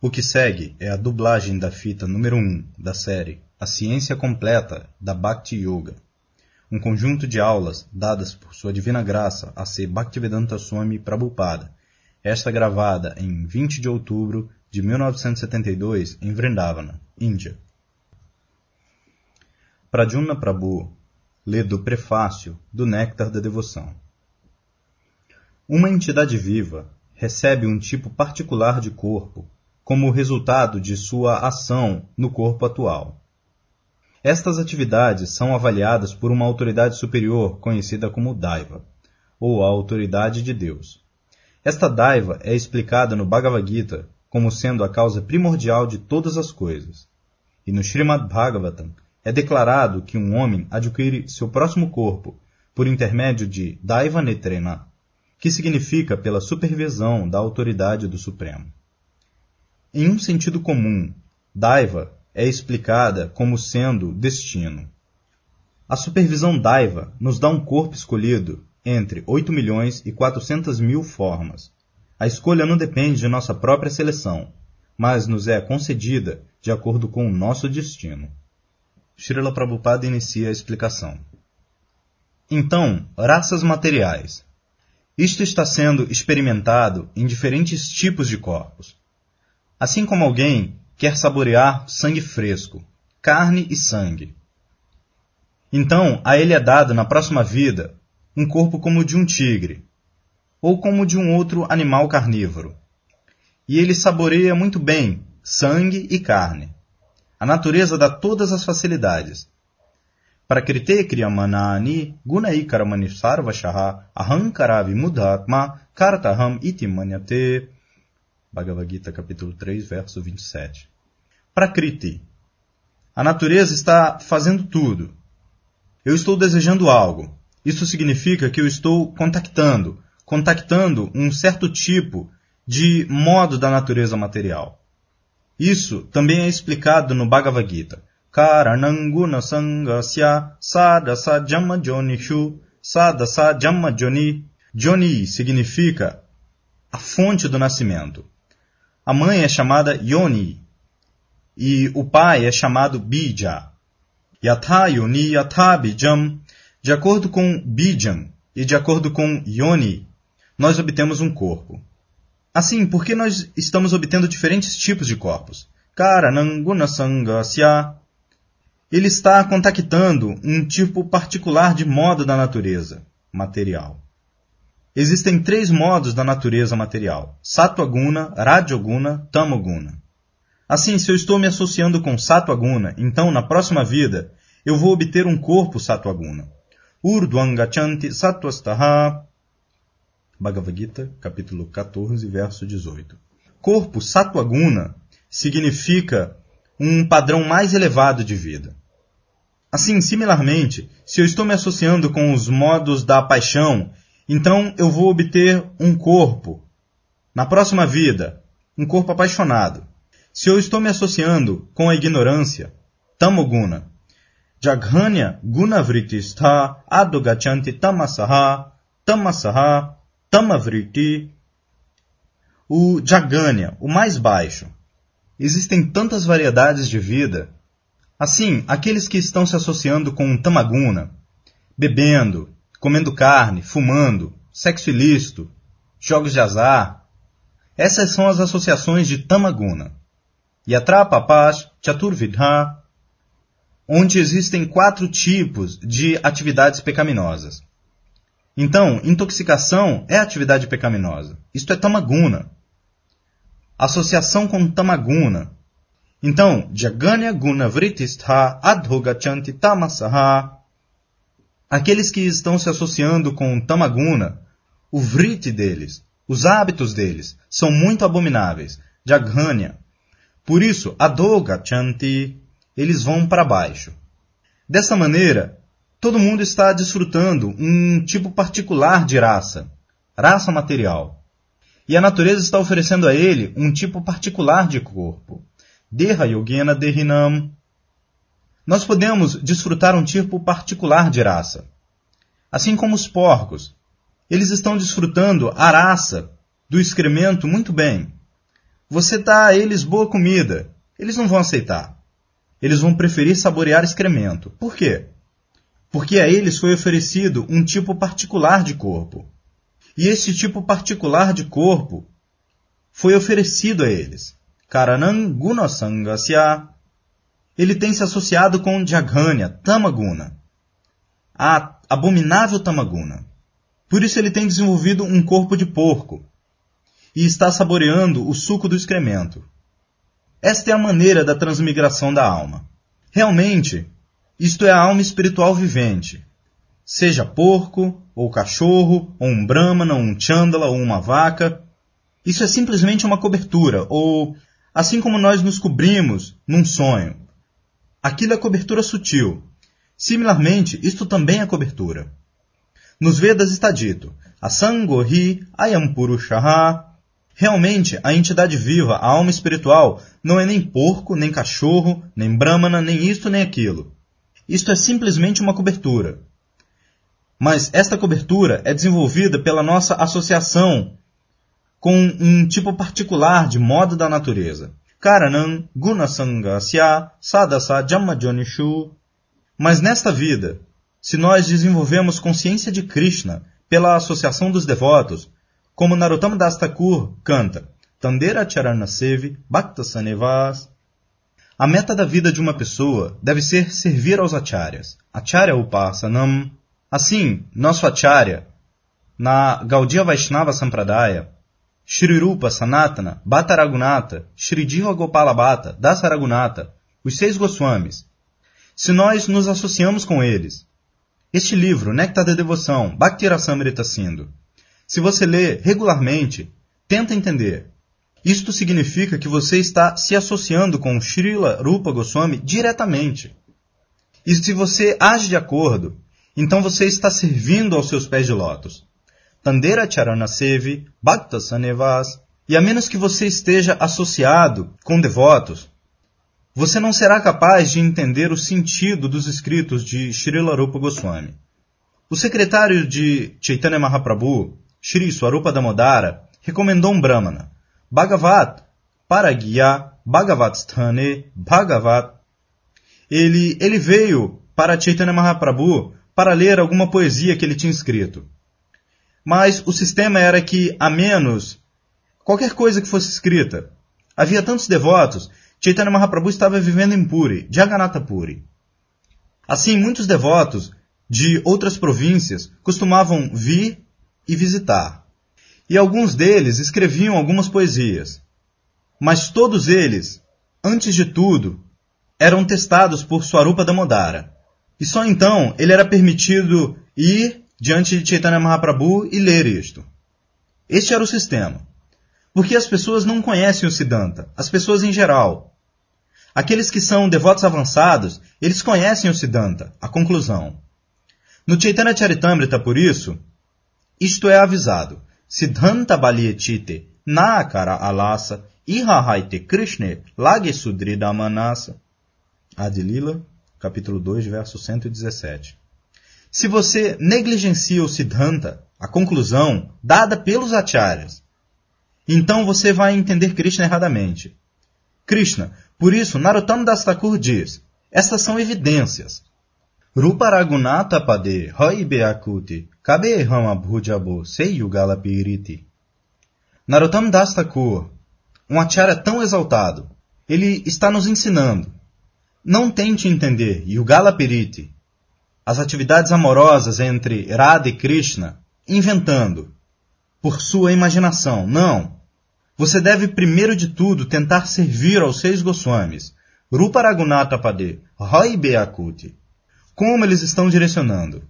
O que segue é a dublagem da fita número 1 da série A Ciência Completa da Bhakti Yoga, um conjunto de aulas dadas por Sua Divina Graça a ser Bhaktivedanta Swami Prabhupada, esta gravada em 20 de outubro de 1972 em Vrindavana, Índia. Pradyumna Prabhu lê do prefácio do Néctar da Devoção. Uma entidade viva recebe um tipo particular de corpo como resultado de sua ação no corpo atual. Estas atividades são avaliadas por uma autoridade superior conhecida como Daiva, ou a autoridade de Deus. Esta Daiva é explicada no Bhagavad Gita como sendo a causa primordial de todas as coisas. E no Srimad Bhagavatam é declarado que um homem adquire seu próximo corpo por intermédio de Daiva Netrena, que significa pela supervisão da autoridade do Supremo. Em um sentido comum, daiva é explicada como sendo destino. A supervisão daiva nos dá um corpo escolhido entre 8 milhões e 400 mil formas. A escolha não depende de nossa própria seleção, mas nos é concedida de acordo com o nosso destino. Srila Prabhupada inicia a explicação. Então, raças materiais. Isto está sendo experimentado em diferentes tipos de corpos. Assim como alguém quer saborear sangue fresco, carne e sangue. Então, a ele é dado na próxima vida um corpo como o de um tigre, ou como de um outro animal carnívoro. E ele saboreia muito bem sangue e carne. A natureza dá todas as facilidades. Prakrite kriyamanani gunaikaramani sarvashaha ahankaravi mudhatma kartaham iti manyate Bhagavad Gita, capítulo 3, verso 27. Prakriti. A natureza está fazendo tudo. Eu estou desejando algo. Isso significa que eu estou contactando, contactando um certo tipo de modo da natureza material. Isso também é explicado no Bhagavad Gita. Karananguna sangasya sadasa jamma jonishu sadasa jamma joni. Joni significa a fonte do nascimento. A mãe é chamada Yoni e o pai é chamado Bija. Yatha Yoni Yatha Bijam. De acordo com Bijam e de acordo com Yoni, nós obtemos um corpo. Assim, por que nós estamos obtendo diferentes tipos de corpos? Karananguna Sangasya. Ele está contactando um tipo particular de modo da natureza material. Existem três modos da natureza material: Sattva-guna, Rajoguna, Tamoguna. Assim, se eu estou me associando com Sattva-guna, então na próxima vida eu vou obter um corpo Sattva-guna. Urdvangachanti Sattvastaha. Bhagavad Gita, capítulo 14, verso 18. Corpo Sattva-guna significa um padrão mais elevado de vida. Assim, similarmente, se eu estou me associando com os modos da paixão então eu vou obter um corpo. Na próxima vida, um corpo apaixonado. Se eu estou me associando com a ignorância, tamoguna. Jaghanya gunavriti-stha adogachanti tamasaha tamasaha tamavriti. O Jaganya, o mais baixo. Existem tantas variedades de vida. Assim, aqueles que estão se associando com tamaguna, bebendo, comendo carne, fumando, sexo ilícito, jogos de azar. Essas são as associações de Tamaguna. Yatra Papash Chaturvidha, onde existem quatro tipos de atividades pecaminosas. Então, intoxicação é atividade pecaminosa. Isto é tamaguna. Associação com tamaguna. Então, Jaganya Guna Vritistha Adhogachanti Tamasaha aqueles que estão se associando com Tamaguna, o vrite deles, os hábitos deles, são muito abomináveis. Jaghanya. Por isso, Adoga Chanti, eles vão para baixo. Dessa maneira, todo mundo está desfrutando um tipo particular de raça, raça material. E a natureza está oferecendo a ele um tipo particular de corpo. Deha Yogena Dehinam, nós podemos desfrutar um tipo particular de raça. Assim como os porcos. Eles estão desfrutando a raça do excremento muito bem. você dá a eles boa comida. Eles não vão aceitar. Eles vão preferir saborear excremento. Por quê? Porque a eles foi oferecido um tipo particular de corpo. E esse tipo particular de corpo foi oferecido a eles. Karanam Gunasangasya. Ele tem se associado com Jaghanya, Tamaguna, a abominável Tamaguna. Por isso ele tem desenvolvido um corpo de porco e está saboreando o suco do excremento. Esta é a maneira da transmigração da alma. Realmente, isto é a alma espiritual vivente. Seja porco, ou cachorro, ou um brahmana, ou um chandala, ou uma vaca. Isso é simplesmente uma cobertura, ou assim como nós nos cobrimos num sonho. Aquilo é cobertura sutil. Similarmente, isto também é cobertura. Nos Vedas está dito, Asangohi Ayampurushaha. Realmente, a entidade viva, a alma espiritual, não é nem porco, nem cachorro, nem brahmana, nem isto, nem aquilo. Isto é simplesmente uma cobertura. Mas esta cobertura é desenvolvida pela nossa associação com um tipo particular de modo da natureza. Karanam Gunasangasya Sadasa Jammajonishu. Mas nesta vida, se nós desenvolvemos consciência de Krishna pela associação dos devotos, como Narottama Das Thakur canta Tandera Charana Sevi Bhakta Sanevas, a meta da vida de uma pessoa deve ser servir aos acharyas. Acharya Upasanam. Assim, nosso acharya, na Gaudiya Vaishnava Sampradaya, Shri Rupa Sanatana, Bhatta Raghunatha, Shri Jiva Gopala Bhatta, Dasa Raghunatha, os seis Goswamis. Se nós nos associamos com eles, este livro, Néctar da Devoção, Bhakti Rasamrita Sindhu, se você lê regularmente, tenta entender. Isto significa que você está se associando com Srila Rupa Goswami diretamente. E se você age de acordo, então você está servindo aos seus pés de lótus. Tandera Charana Sevi, Bhakta Sanevas. E a menos que você esteja associado com devotos, você não será capaz de entender o sentido dos escritos de Srila Rupa Goswami. O secretário de Chaitanya Mahaprabhu, Sri Swarupa Damodara, recomendou um Brahmana, Bhagavat Paragya Bhagavat Sthane Bhagavat. Ele, ele veio para Chaitanya Mahaprabhu para ler alguma poesia que ele tinha escrito. Mas o sistema era que, a menos qualquer coisa que fosse escrita, havia tantos devotos Chaitanya Mahaprabhu estava vivendo em Puri, Jagannatha Puri. Assim, muitos devotos de outras províncias costumavam vir e visitar. E alguns deles escreviam algumas poesias. Mas todos eles, antes de tudo, eram testados por Swarupa Damodara. E só então ele era permitido ir diante de Chaitanya Mahaprabhu e ler isto. Este era o sistema. Porque as pessoas não conhecem o Siddhanta, as pessoas em geral. Aqueles que são devotos avançados, eles conhecem o Siddhanta, a conclusão. No Chaitanya Charitamrita, por isso, isto é avisado. Siddhanta Balietite, Nakara Alasa, Ihahaite Krishna, Lage Sudrida Manasa. Adilila, capítulo 2, verso 117. Se você negligencia o Siddhanta, a conclusão dada pelos acharyas, então você vai entender Krishna erradamente. Krishna, por isso, Narottam Das Thakur diz, estas são evidências. Rupa Ragunata Pade Beakuti Kabe Rama Bhujabo Seiyugala Piriti. Narottam Das Thakur, um acharya tão exaltado, ele está nos ensinando. Não tente entender Yugala Piriti, as atividades amorosas entre Radha e Krishna, inventando, por sua imaginação. Não. Você deve primeiro de tudo tentar servir aos seis Goswamis, Rupa Raghunatha Pade, Roy Beakuti. Como eles estão direcionando?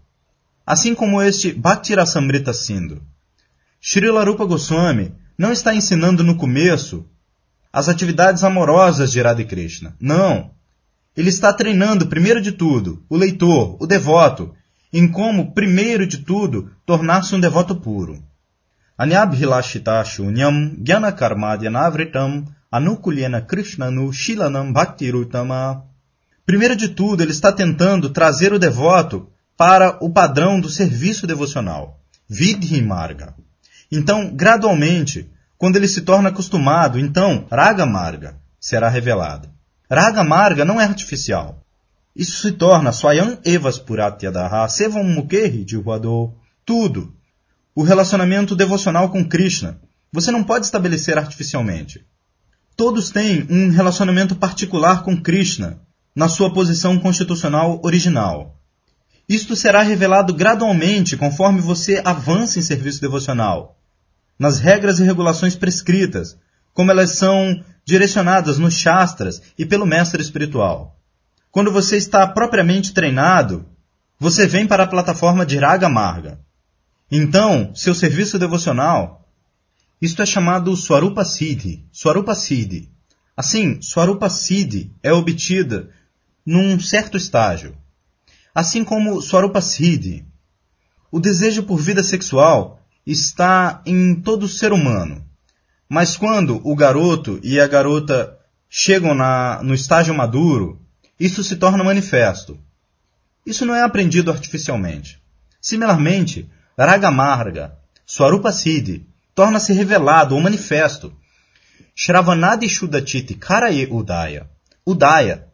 Assim como este Bhaktirasamrita Sindhu. Srila Rupa Goswami não está ensinando no começo as atividades amorosas de Radha Krishna. Não. Ele está treinando, primeiro de tudo, o leitor, o devoto, em como, primeiro de tudo, tornar-se um devoto puro. Anyabhilashita shunyam jnana karmadyanavritam krishnanu shilanam bhaktirutama. Primeiro de tudo, ele está tentando trazer o devoto para o padrão do serviço devocional, vidhi marga. Então, gradualmente, quando ele se torna acostumado, então Raga Marga será revelado. Raga Marga não é artificial. Isso se torna Swayam Evas Puratyadaha Sevam Mukherjee Jivado. Tudo. O relacionamento devocional com Krishna. Você não pode estabelecer artificialmente. Todos têm um relacionamento particular com Krishna, na sua posição constitucional original. Isto será revelado gradualmente conforme você avança em serviço devocional, nas regras e regulações prescritas, como elas são direcionadas nos Shastras e pelo mestre espiritual. Quando você está propriamente treinado, você vem para a plataforma de Raga Marga. Então, seu serviço devocional, isto é chamado Swarupa Siddhi. Swarupa Siddhi. Assim, Swarupa Siddhi é obtida num certo estágio. Assim como Swarupa Siddhi. O desejo por vida sexual está em todo ser humano. Mas quando o garoto e a garota chegam na, no estágio maduro, isso se torna manifesto. Isso não é aprendido artificialmente. Similarmente, Ragamarga, Swarupa Siddhi, torna-se revelado ou manifesto. Shravanadi Shudachiti Karaye Udaya. Udaya.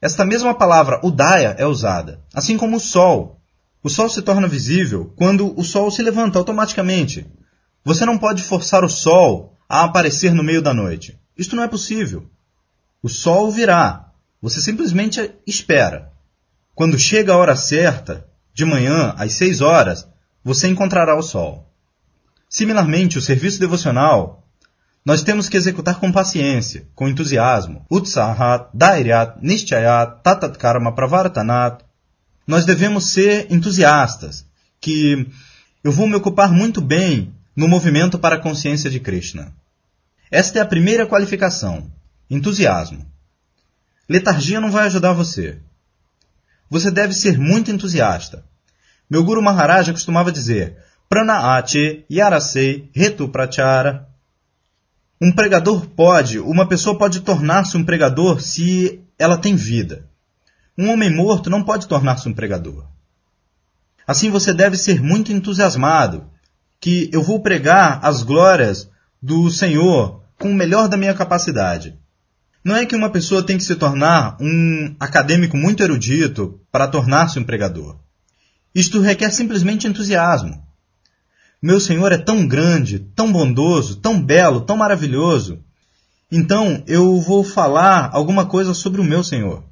Esta mesma palavra Udaya é usada, assim como o Sol. O Sol se torna visível quando o Sol se levanta automaticamente. Você não pode forçar o Sol a aparecer no meio da noite. Isto não é possível. O Sol virá, você simplesmente espera. Quando chega a hora certa, de manhã, às seis horas, você encontrará o sol. Similarmente, o serviço devocional, nós temos que executar com paciência, com entusiasmo. Utsahat, Dairyat, Nishchayat, Tatat Karma, Pravartanat. Nós devemos ser entusiastas, que eu vou me ocupar muito bem no movimento para a consciência de Krishna. Esta é a primeira qualificação, entusiasmo. Letargia não vai ajudar você. Você deve ser muito entusiasta. Meu Guru Maharaja costumava dizer: Pranaate Yarasei Retu Prachara. Um pregador pode, uma pessoa pode tornar-se um pregador se ela tem vida. Um homem morto não pode tornar-se um pregador. Assim você deve ser muito entusiasmado, que eu vou pregar as glórias do Senhor com o melhor da minha capacidade. Não é que uma pessoa tem que se tornar um acadêmico muito erudito para tornar-se um pregador. Isto requer simplesmente entusiasmo. Meu Senhor é tão grande, tão bondoso, tão belo, tão maravilhoso. Então eu vou falar alguma coisa sobre o meu Senhor.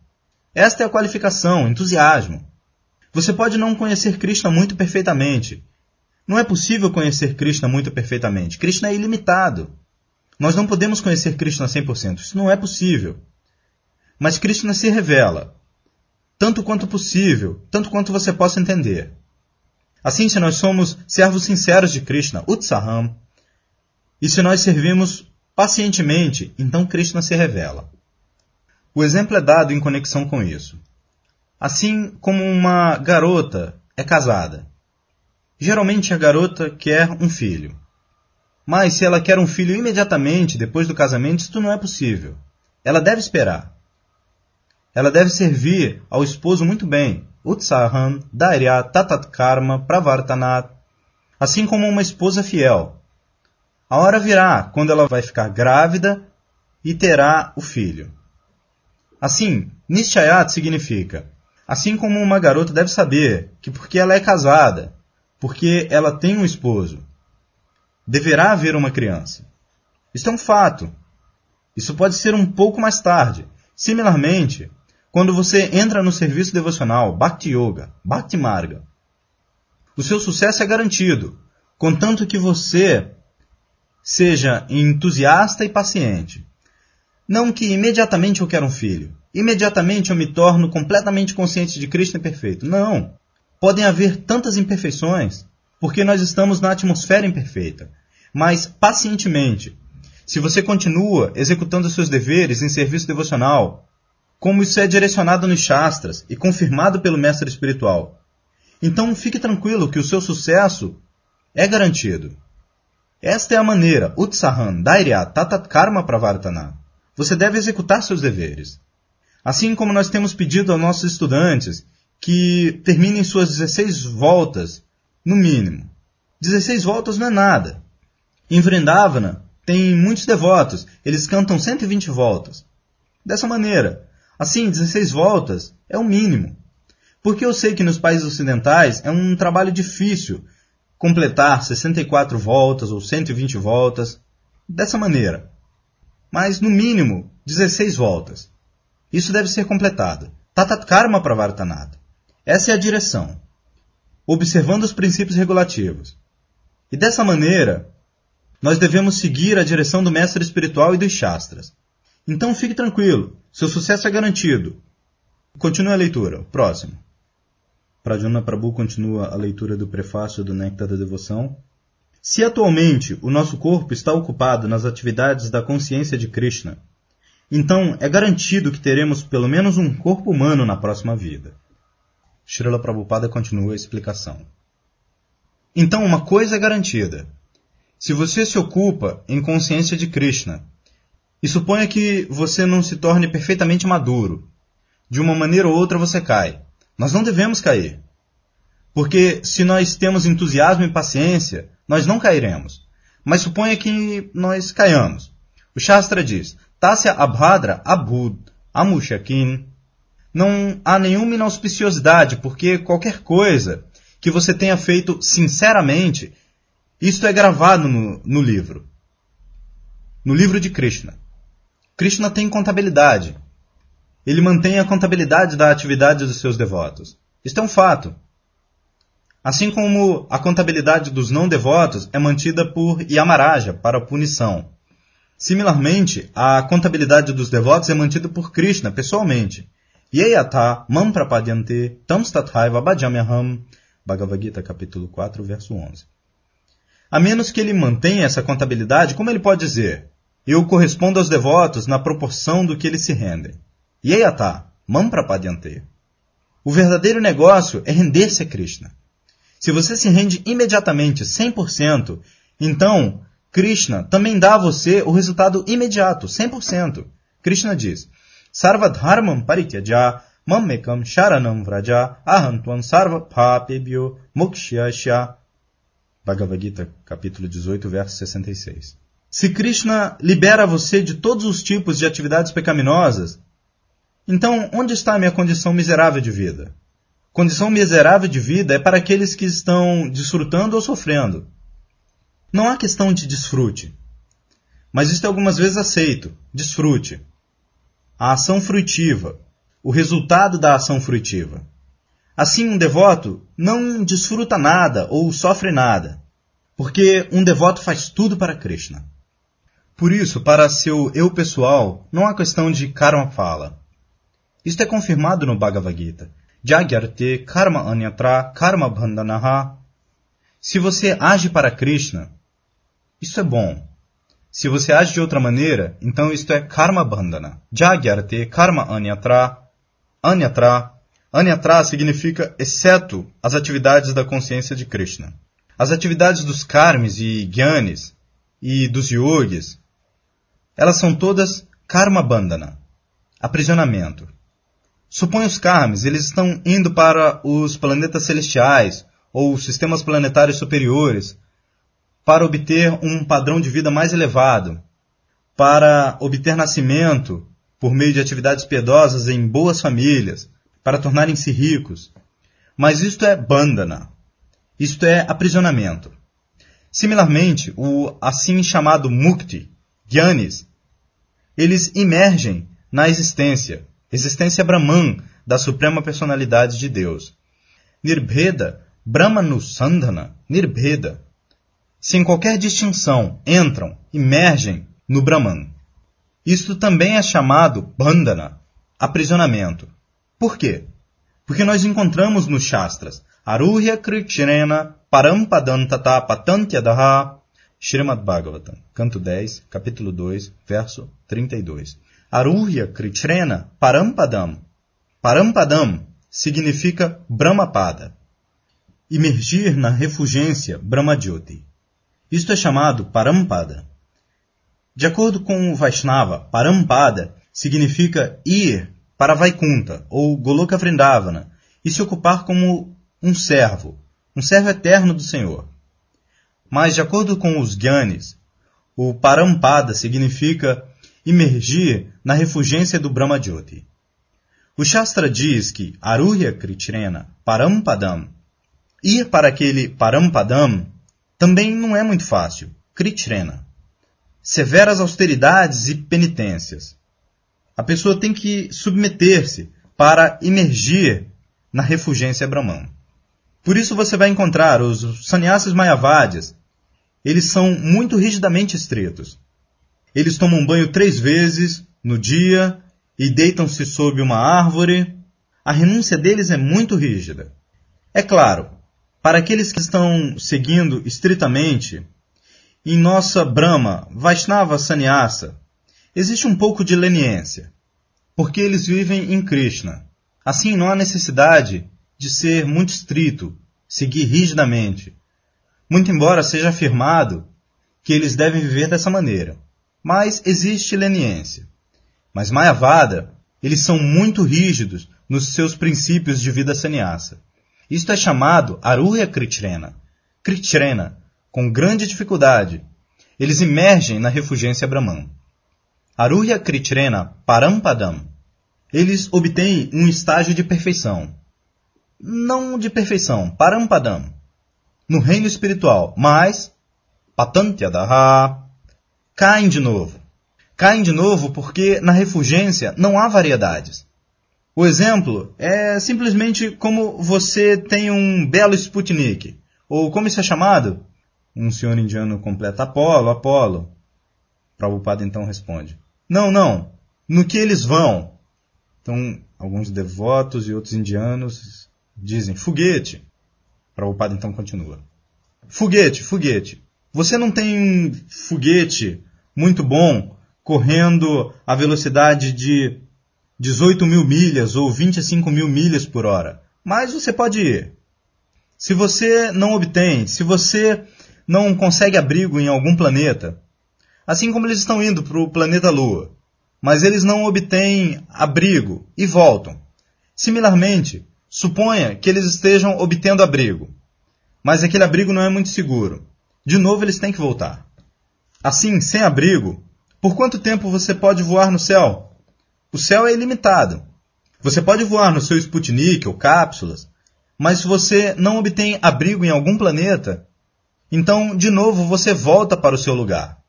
Esta é a qualificação, entusiasmo. Você pode não conhecer Krishna muito perfeitamente. Não é possível conhecer Krishna muito perfeitamente. Krishna é ilimitado. Nós não podemos conhecer Krishna 100%, isso não é possível. Mas Krishna se revela, tanto quanto possível, tanto quanto você possa entender. Assim, se nós somos servos sinceros de Krishna, Utsaham, e se nós servimos pacientemente, então Krishna se revela. O exemplo é dado em conexão com isso. Assim como uma garota é casada. Geralmente a garota quer um filho. Mas se ela quer um filho imediatamente depois do casamento, isto não é possível. Ela deve esperar. Ela deve servir ao esposo muito bem. Utsahan, Darya, Tatat Karma, Pravartanat. Assim como uma esposa fiel. A hora virá quando ela vai ficar grávida e terá o filho. Assim, Nishayat significa assim como uma garota deve saber que porque ela é casada, porque ela tem um esposo, deverá haver uma criança. Isto é um fato. Isso pode ser um pouco mais tarde. Similarmente, quando você entra no serviço devocional Bhakti Yoga, Bhakti Marga, o seu sucesso é garantido, contanto que você seja entusiasta e paciente. Não que imediatamente eu quero um filho, imediatamente eu me torno completamente consciente de Cristo e perfeito. Não. Podem haver tantas imperfeições, porque nós estamos na atmosfera imperfeita mas pacientemente. Se você continua executando seus deveres em serviço devocional, como isso é direcionado nos Shastras e confirmado pelo mestre espiritual, então fique tranquilo que o seu sucesso é garantido. Esta é a maneira, Utsahan Dairya Tatat Karma Pravartana. Você deve executar seus deveres. Assim como nós temos pedido aos nossos estudantes que terminem suas 16 voltas, no mínimo. 16 voltas não é nada. Em Vrindavana, têm muitos devotos, eles cantam 120 voltas. Dessa maneira, assim, 16 voltas é o mínimo. Porque eu sei que nos países ocidentais é um trabalho difícil completar 64 voltas ou 120 voltas dessa maneira. Mas, no mínimo, 16 voltas. Isso deve ser completado. Tatat Karma Pravartanada. Essa é a direção. Observando os princípios regulativos. E dessa maneira, nós devemos seguir a direção do mestre espiritual e dos Shastras. Então fique tranquilo, seu sucesso é garantido. Continue a leitura. Próximo. Pradyumna Prabhu continua a leitura do prefácio do Néctar da Devoção. Se atualmente o nosso corpo está ocupado nas atividades da consciência de Krishna, então é garantido que teremos pelo menos um corpo humano na próxima vida. Srila Prabhupada continua a explicação. Então uma coisa é garantida. Se você se ocupa em consciência de Krishna, e suponha que você não se torne perfeitamente maduro, de uma maneira ou outra você cai. Nós não devemos cair. Porque se nós temos entusiasmo e paciência, nós não cairemos. Mas suponha que nós caiamos. O Shastra diz: Tasya abhadra abhud amushakin. Não há nenhuma inauspiciosidade, porque qualquer coisa que você tenha feito sinceramente, isto é gravado no, no livro. No livro de Krishna. Krishna tem contabilidade ele mantém a contabilidade da atividade dos seus devotos. Isto é um fato. Assim como a contabilidade dos não devotos é mantida por Yamaraja para punição. Similarmente, a contabilidade dos devotos é mantida por Krishna pessoalmente. Yeyata mam prapadyante tam bhajamyaham. Bhagavad Gita, capítulo 4, verso 11. A menos que ele mantenha essa contabilidade, como ele pode dizer? Eu correspondo aos devotos na proporção do que eles se rendem. Yeyata, Mamprapadyante. O verdadeiro negócio é render-se a Krishna. Se você se rende imediatamente, 100%, então Krishna também dá a você o resultado imediato, 100%. Krishna diz, Sarvadharmam parityaja mammekam sharanam vraja ahantvam sarva papebhyo mokshyasya. Bhagavad Gita, capítulo 18, verso 66. Se Krishna libera você de todos os tipos de atividades pecaminosas, então, onde está a minha condição miserável de vida? Condição miserável de vida é para aqueles que estão desfrutando ou sofrendo. Não há questão de desfrute. Mas isto é algumas vezes aceito. Desfrute. A ação fruitiva. O resultado da ação fruitiva. Assim, um devoto não desfruta nada ou sofre nada, porque um devoto faz tudo para Krishna. Por isso, para seu eu pessoal, não há questão de karma fala. Isto é confirmado no Bhagavad Gita. Jagyarte karma anyatra karma bandhanaha. Se você age para Krishna, isso é bom. Se você age de outra maneira, então isto é karma bandhana. Jagyarte karma anyatra. Anyatra. Anyatra significa exceto as atividades da consciência de Krishna. As atividades dos karmis e gyanis e dos yogis, elas são todas karma bandhana, aprisionamento. Supõe os Karmes, eles estão indo para os planetas celestiais ou sistemas planetários superiores para obter um padrão de vida mais elevado, para obter nascimento por meio de atividades piedosas em boas famílias, para tornarem-se ricos. Mas isto é bandana. Isto é aprisionamento. Similarmente, o assim chamado mukti, gyanis, eles emergem na existência, existência Brahman, da suprema personalidade de Deus. Nirbheda, Brahmanusandhana, Nirbheda. Sem qualquer distinção, entram, emergem no Brahman. Isto também é chamado Bandhana, aprisionamento. Por quê? Porque nós encontramos nos Shastras Aruhya Krichrena Parampadantata Patantyadaha Srimad Bhagavatam, canto 10, capítulo 2, verso 32. Aruhya Krichrena Parampadam. Parampadam significa Brahmapada. Imergir na refugência Brahmajyoti. Isto é chamado Parampada. De acordo com o Vaishnava, Parampada significa ir para Vaikunta ou Goloka Vrindavana e se ocupar como um servo, um servo eterno do Senhor. Mas, de acordo com os Gyanis, O Parampada significa imergir na refulgência do Brahmajyoti. O Shastra diz que Aruhya Kritrena Parampadam, ir para aquele Parampadam, também não é muito fácil. Kritrena. Severas austeridades e penitências. A pessoa tem que submeter-se para emergir na refulgência Brahman. Por isso você vai encontrar os sannyasis mayavadis. Eles são muito rigidamente estritos. Eles tomam banho três vezes no dia e deitam-se sob uma árvore. A renúncia deles é muito rígida. É claro, para aqueles que estão seguindo estritamente, em nossa Brahma, Vaishnava Sannyasa, existe um pouco de leniência, porque eles vivem em Krishna. Assim, não há necessidade de ser muito estrito, seguir rigidamente, muito embora seja afirmado que eles devem viver dessa maneira. Mas existe leniência. Mas Mayavada, eles são muito rígidos nos seus princípios de vida sannyasa. Isto é chamado Aruya Kritrena. Kritrena, com grande dificuldade. Eles emergem na refugência Brahman. Aruya Kritrena Parampadam. Eles obtêm um estágio de perfeição. Não de perfeição, Parampadam. No reino espiritual, mas Patantyadaha caem de novo. Caem de novo porque na refulgência não há variedades. O exemplo é simplesmente como você tem um belo Sputnik, ou como isso é chamado? Um senhor indiano completa Apolo, Apolo. Prabhupada então responde: Não, não. No que eles vão? Então, alguns devotos e outros indianos dizem: Foguete. Prabhupada então continua: Foguete, foguete. Você não tem um foguete muito bom, correndo a velocidade de 18 mil milhas ou 25 mil milhas por hora. Mas você pode ir. Se você não obtém, se você não consegue abrigo em algum planeta, assim como eles estão indo para o planeta Lua, mas eles não obtêm abrigo e voltam. Similarmente, suponha que eles estejam obtendo abrigo, mas aquele abrigo não é muito seguro. De novo eles têm que voltar. Assim, sem abrigo, por quanto tempo você pode voar no céu? O céu é ilimitado. Você pode voar no seu Sputnik ou cápsulas, mas se você não obtém abrigo em algum planeta, então de novo você volta para o seu lugar.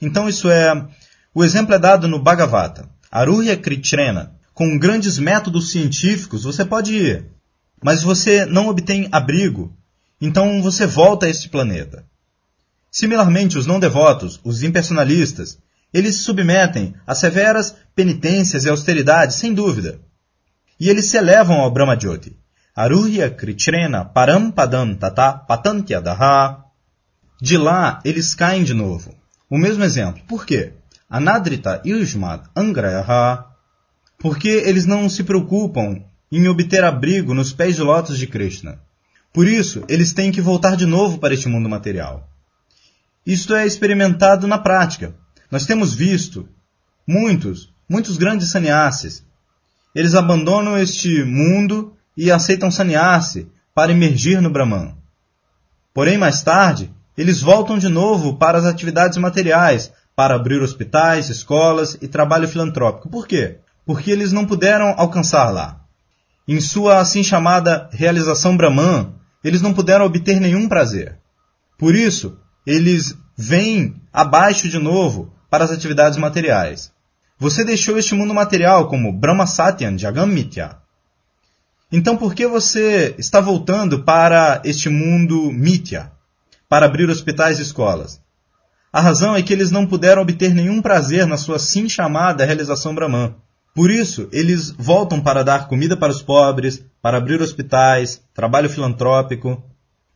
Então isso é. O exemplo é dado no Bhagavata. Aruhya Kritrena. Com grandes métodos científicos você pode ir. Mas você não obtém abrigo, então você volta a este planeta. Similarmente, os não devotos, os impersonalistas, eles se submetem a severas penitências e austeridades, sem dúvida. E eles se elevam ao Brahmajyoti. Aruhya Krichrena Parampadam Tata Patantyadaha. De lá, eles caem de novo. O mesmo exemplo. Por quê? Anadrita Yujmad Angrayaha. Porque eles não se preocupam em obter abrigo nos pés de lótus de Krishna. Por isso, eles têm que voltar de novo para este mundo material. Isto é experimentado na prática. Nós temos visto muitos, muitos grandes sannyasis. Eles abandonam este mundo e aceitam sannyasi para emergir no Brahman. Porém, mais tarde, eles voltam de novo para as atividades materiais, para abrir hospitais, escolas e trabalho filantrópico. Por quê? Porque eles não puderam alcançar lá. Em sua assim chamada realização Brahman, eles não puderam obter nenhum prazer. Por isso, eles vêm abaixo de novo para as atividades materiais. Você deixou este mundo material como Brahma Satyan Jagam Mitya. Então por que você está voltando para este mundo Mitya, para abrir hospitais e escolas? A razão é que eles não puderam obter nenhum prazer na sua sim chamada realização Brahman. Por isso, eles voltam para dar comida para os pobres, para abrir hospitais, trabalho filantrópico.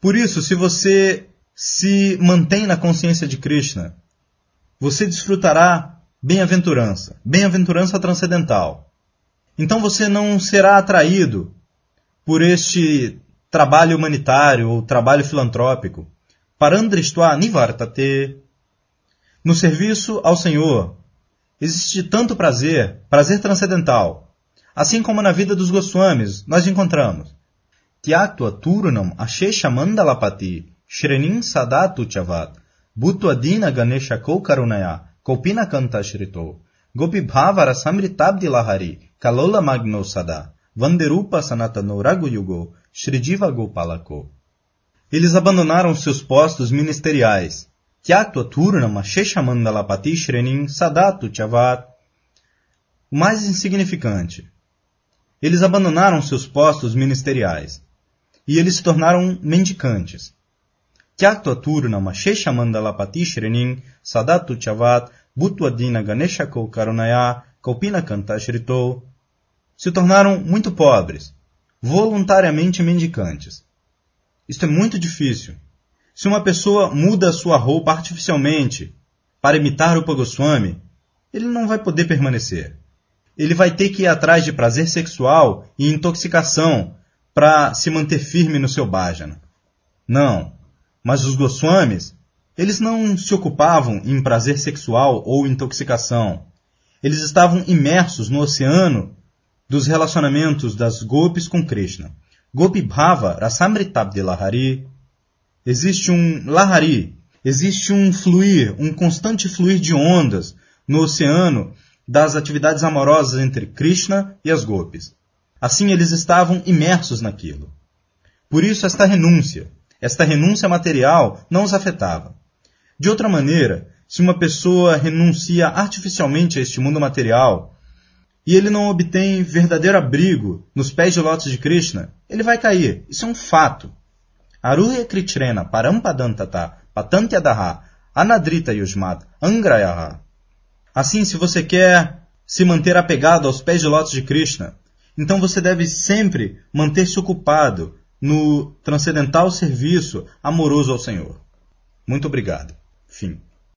Por isso, se você se mantém na consciência de Krishna, você desfrutará bem-aventurança, bem-aventurança transcendental. Então você não será atraído por este trabalho humanitário ou trabalho filantrópico. Parandristva nivartate. No serviço ao Senhor existe tanto prazer, prazer transcendental. Assim como na vida dos Goswamis, nós encontramos Tyaktva Turunam Ashesha Mandalapati Shrenim Sadatu Chavat Bhutwadina Ganesha Karunaya Kopina Kanta Shrito Gopi Bhavara Samritabdi Lahari Kalola Magno Sada Vanderupa Sanatano Raguyugo Shridiva Gopalako Eles abandonaram seus postos ministeriais. Kyatva Turnama Sheshamandalapati Shrenin Sadatu Chavat O mais insignificante. Eles abandonaram seus postos ministeriais. E eles se tornaram mendicantes. Kyatva Turnama Sheshamandalapati Shrenin Sadatu Chavat Bhutwadina Ganeshako Karunaya Kaupina Kanta Shritou se tornaram muito pobres, voluntariamente mendicantes. Isto é muito difícil. Se uma pessoa muda sua roupa artificialmente para imitar o Pogoswami, ele não vai poder permanecer. Ele vai ter que ir atrás de prazer sexual e intoxicação para se manter firme no seu bhajana. Não, mas os Goswamis, eles não se ocupavam em prazer sexual ou intoxicação. Eles estavam imersos no oceano dos relacionamentos das gopis com Krishna. Gopi Bhava Rasamritabdi Lahari. Existe um Lahari, existe um fluir, um constante fluir de ondas no oceano das atividades amorosas entre Krishna e as gopis. Assim eles estavam imersos naquilo. Por isso esta renúncia, esta renúncia material não os afetava. De outra maneira, se uma pessoa renuncia artificialmente a este mundo material, e ele não obtém verdadeiro abrigo nos pés de lótus de Krishna, ele vai cair. Isso é um fato. Aruya Kritrena Parampadantata Patantyadaha Anadrita Yusmat Angrayaha. Assim, se você quer se manter apegado aos pés de lótus de Krishna, então você deve sempre manter-se ocupado no transcendental serviço amoroso ao Senhor. Muito obrigado. Fim.